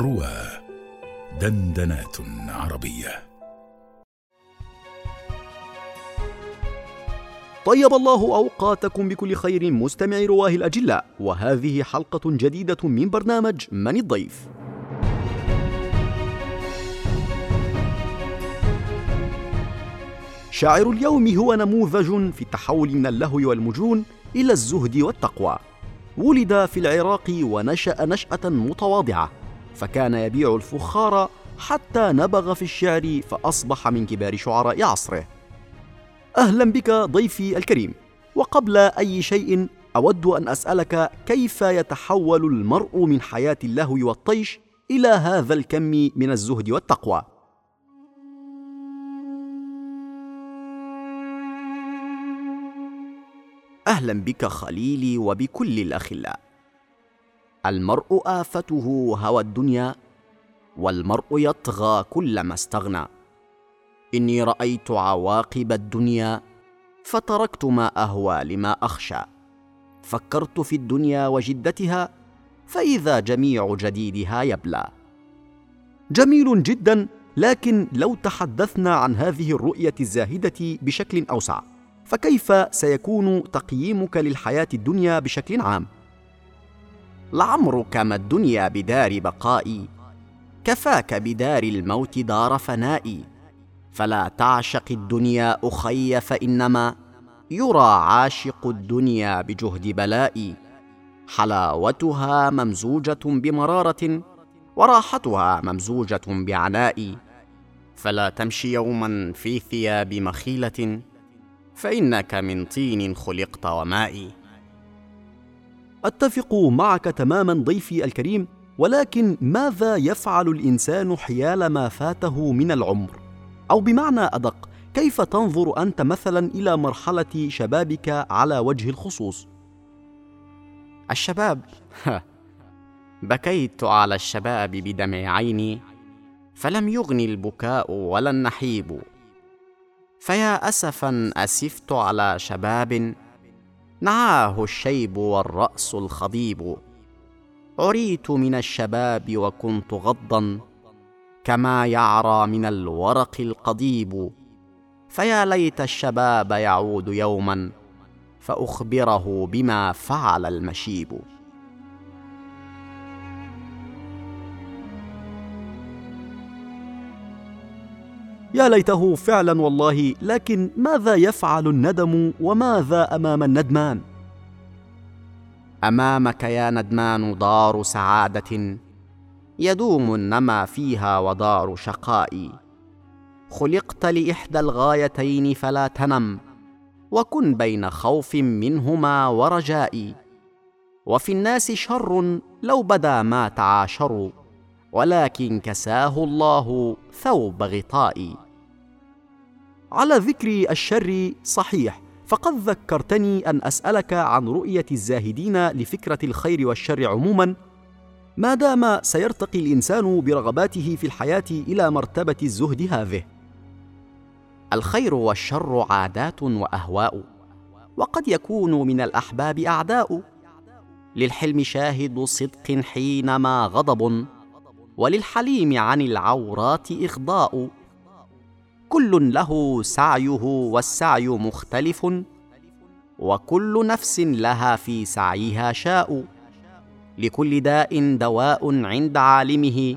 روى دندنات عربية. طيب الله أوقاتكم بكل خير مستمعي رواه الأجلاء وهذه حلقة جديدة من برنامج من الضيف. شاعر اليوم هو نموذج في التحول من اللهو والمجون إلى الزهد والتقوى. ولد في العراق ونشأ نشأة متواضعة. فكان يبيع الفخار حتى نبغ في الشعر فأصبح من كبار شعراء عصره. أهلا بك ضيفي الكريم. وقبل أي شيء أود أن أسألك كيف يتحول المرء من حياة اللهو والطيش إلى هذا الكم من الزهد والتقوى؟ أهلا بك خليلي وبكل الأخلاء. المرء آفته هوى الدنيا والمرء يطغى كلما استغنى. إني رأيت عواقب الدنيا فتركت ما أهوى لما أخشى. فكرت في الدنيا وجدتها فإذا جميع جديدها يبلى. جميل جدا لكن لو تحدثنا عن هذه الرؤية الزاهدة بشكل أوسع فكيف سيكون تقييمك للحياة الدنيا بشكل عام؟ لعمرك ما الدنيا بدار بقائي كفاك بدار الموت دار فنائي فلا تعشق الدنيا أخي فإنما يرى عاشق الدنيا بجهد بلائي حلاوتها ممزوجة بمرارة وراحتها ممزوجة بعناء. فلا تمشي يوما في ثياب مخيلة فإنك من طين خلقت وماء. أتفق معك تماما ضيفي الكريم ولكن ماذا يفعل الإنسان حيال ما فاته من العمر؟ أو بمعنى أدق كيف تنظر أنت مثلا إلى مرحلة شبابك على وجه الخصوص؟ الشباب؟ بكيت على الشباب بدمع عيني فلم يغني البكاء ولا النحيب. فيا اسفا أسفت على شباب نعاه الشيب والرأس الخضيب. عريت من الشباب وكنت غضا كما يعرى من الورق القضيب. فيا ليت الشباب يعود يوما فأخبره بما فعل المشيب. يا ليته فعلا والله لكن ماذا يفعل الندم وماذا أمام الندمان؟ أمامك يا ندمان دار سعادة يدوم النما فيها ودار شقاء. خلقت لإحدى الغايتين فلا تنم وكن بين خوف منهما ورجاء. وفي الناس شر لو بدا ما تعاشروا. ولكن كساه الله ثوب غطاء. على ذكر الشر صحيح فقد ذكرتني أن أسألك عن رؤية الزاهدين لفكرة الخير والشر عموما. ما دام سيرتقي الإنسان برغباته في الحياة إلى مرتبة الزهد هذه. الخير والشر عادات وأهواء وقد يكون من الأحباب أعداء. للحلم شاهد صدق حينما غضب. وللحليم عن العورات إغضاء. كل له سعيه والسعي مختلف وكل نفس لها في سعيها شاء. لكل داء دواء عند عالمه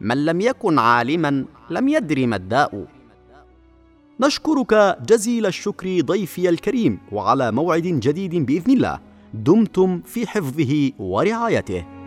من لم يكن عالما لم يدر ما الداء. نشكرك جزيل الشكر ضيفي الكريم وعلى موعد جديد بإذن الله دمتم في حفظه ورعايته.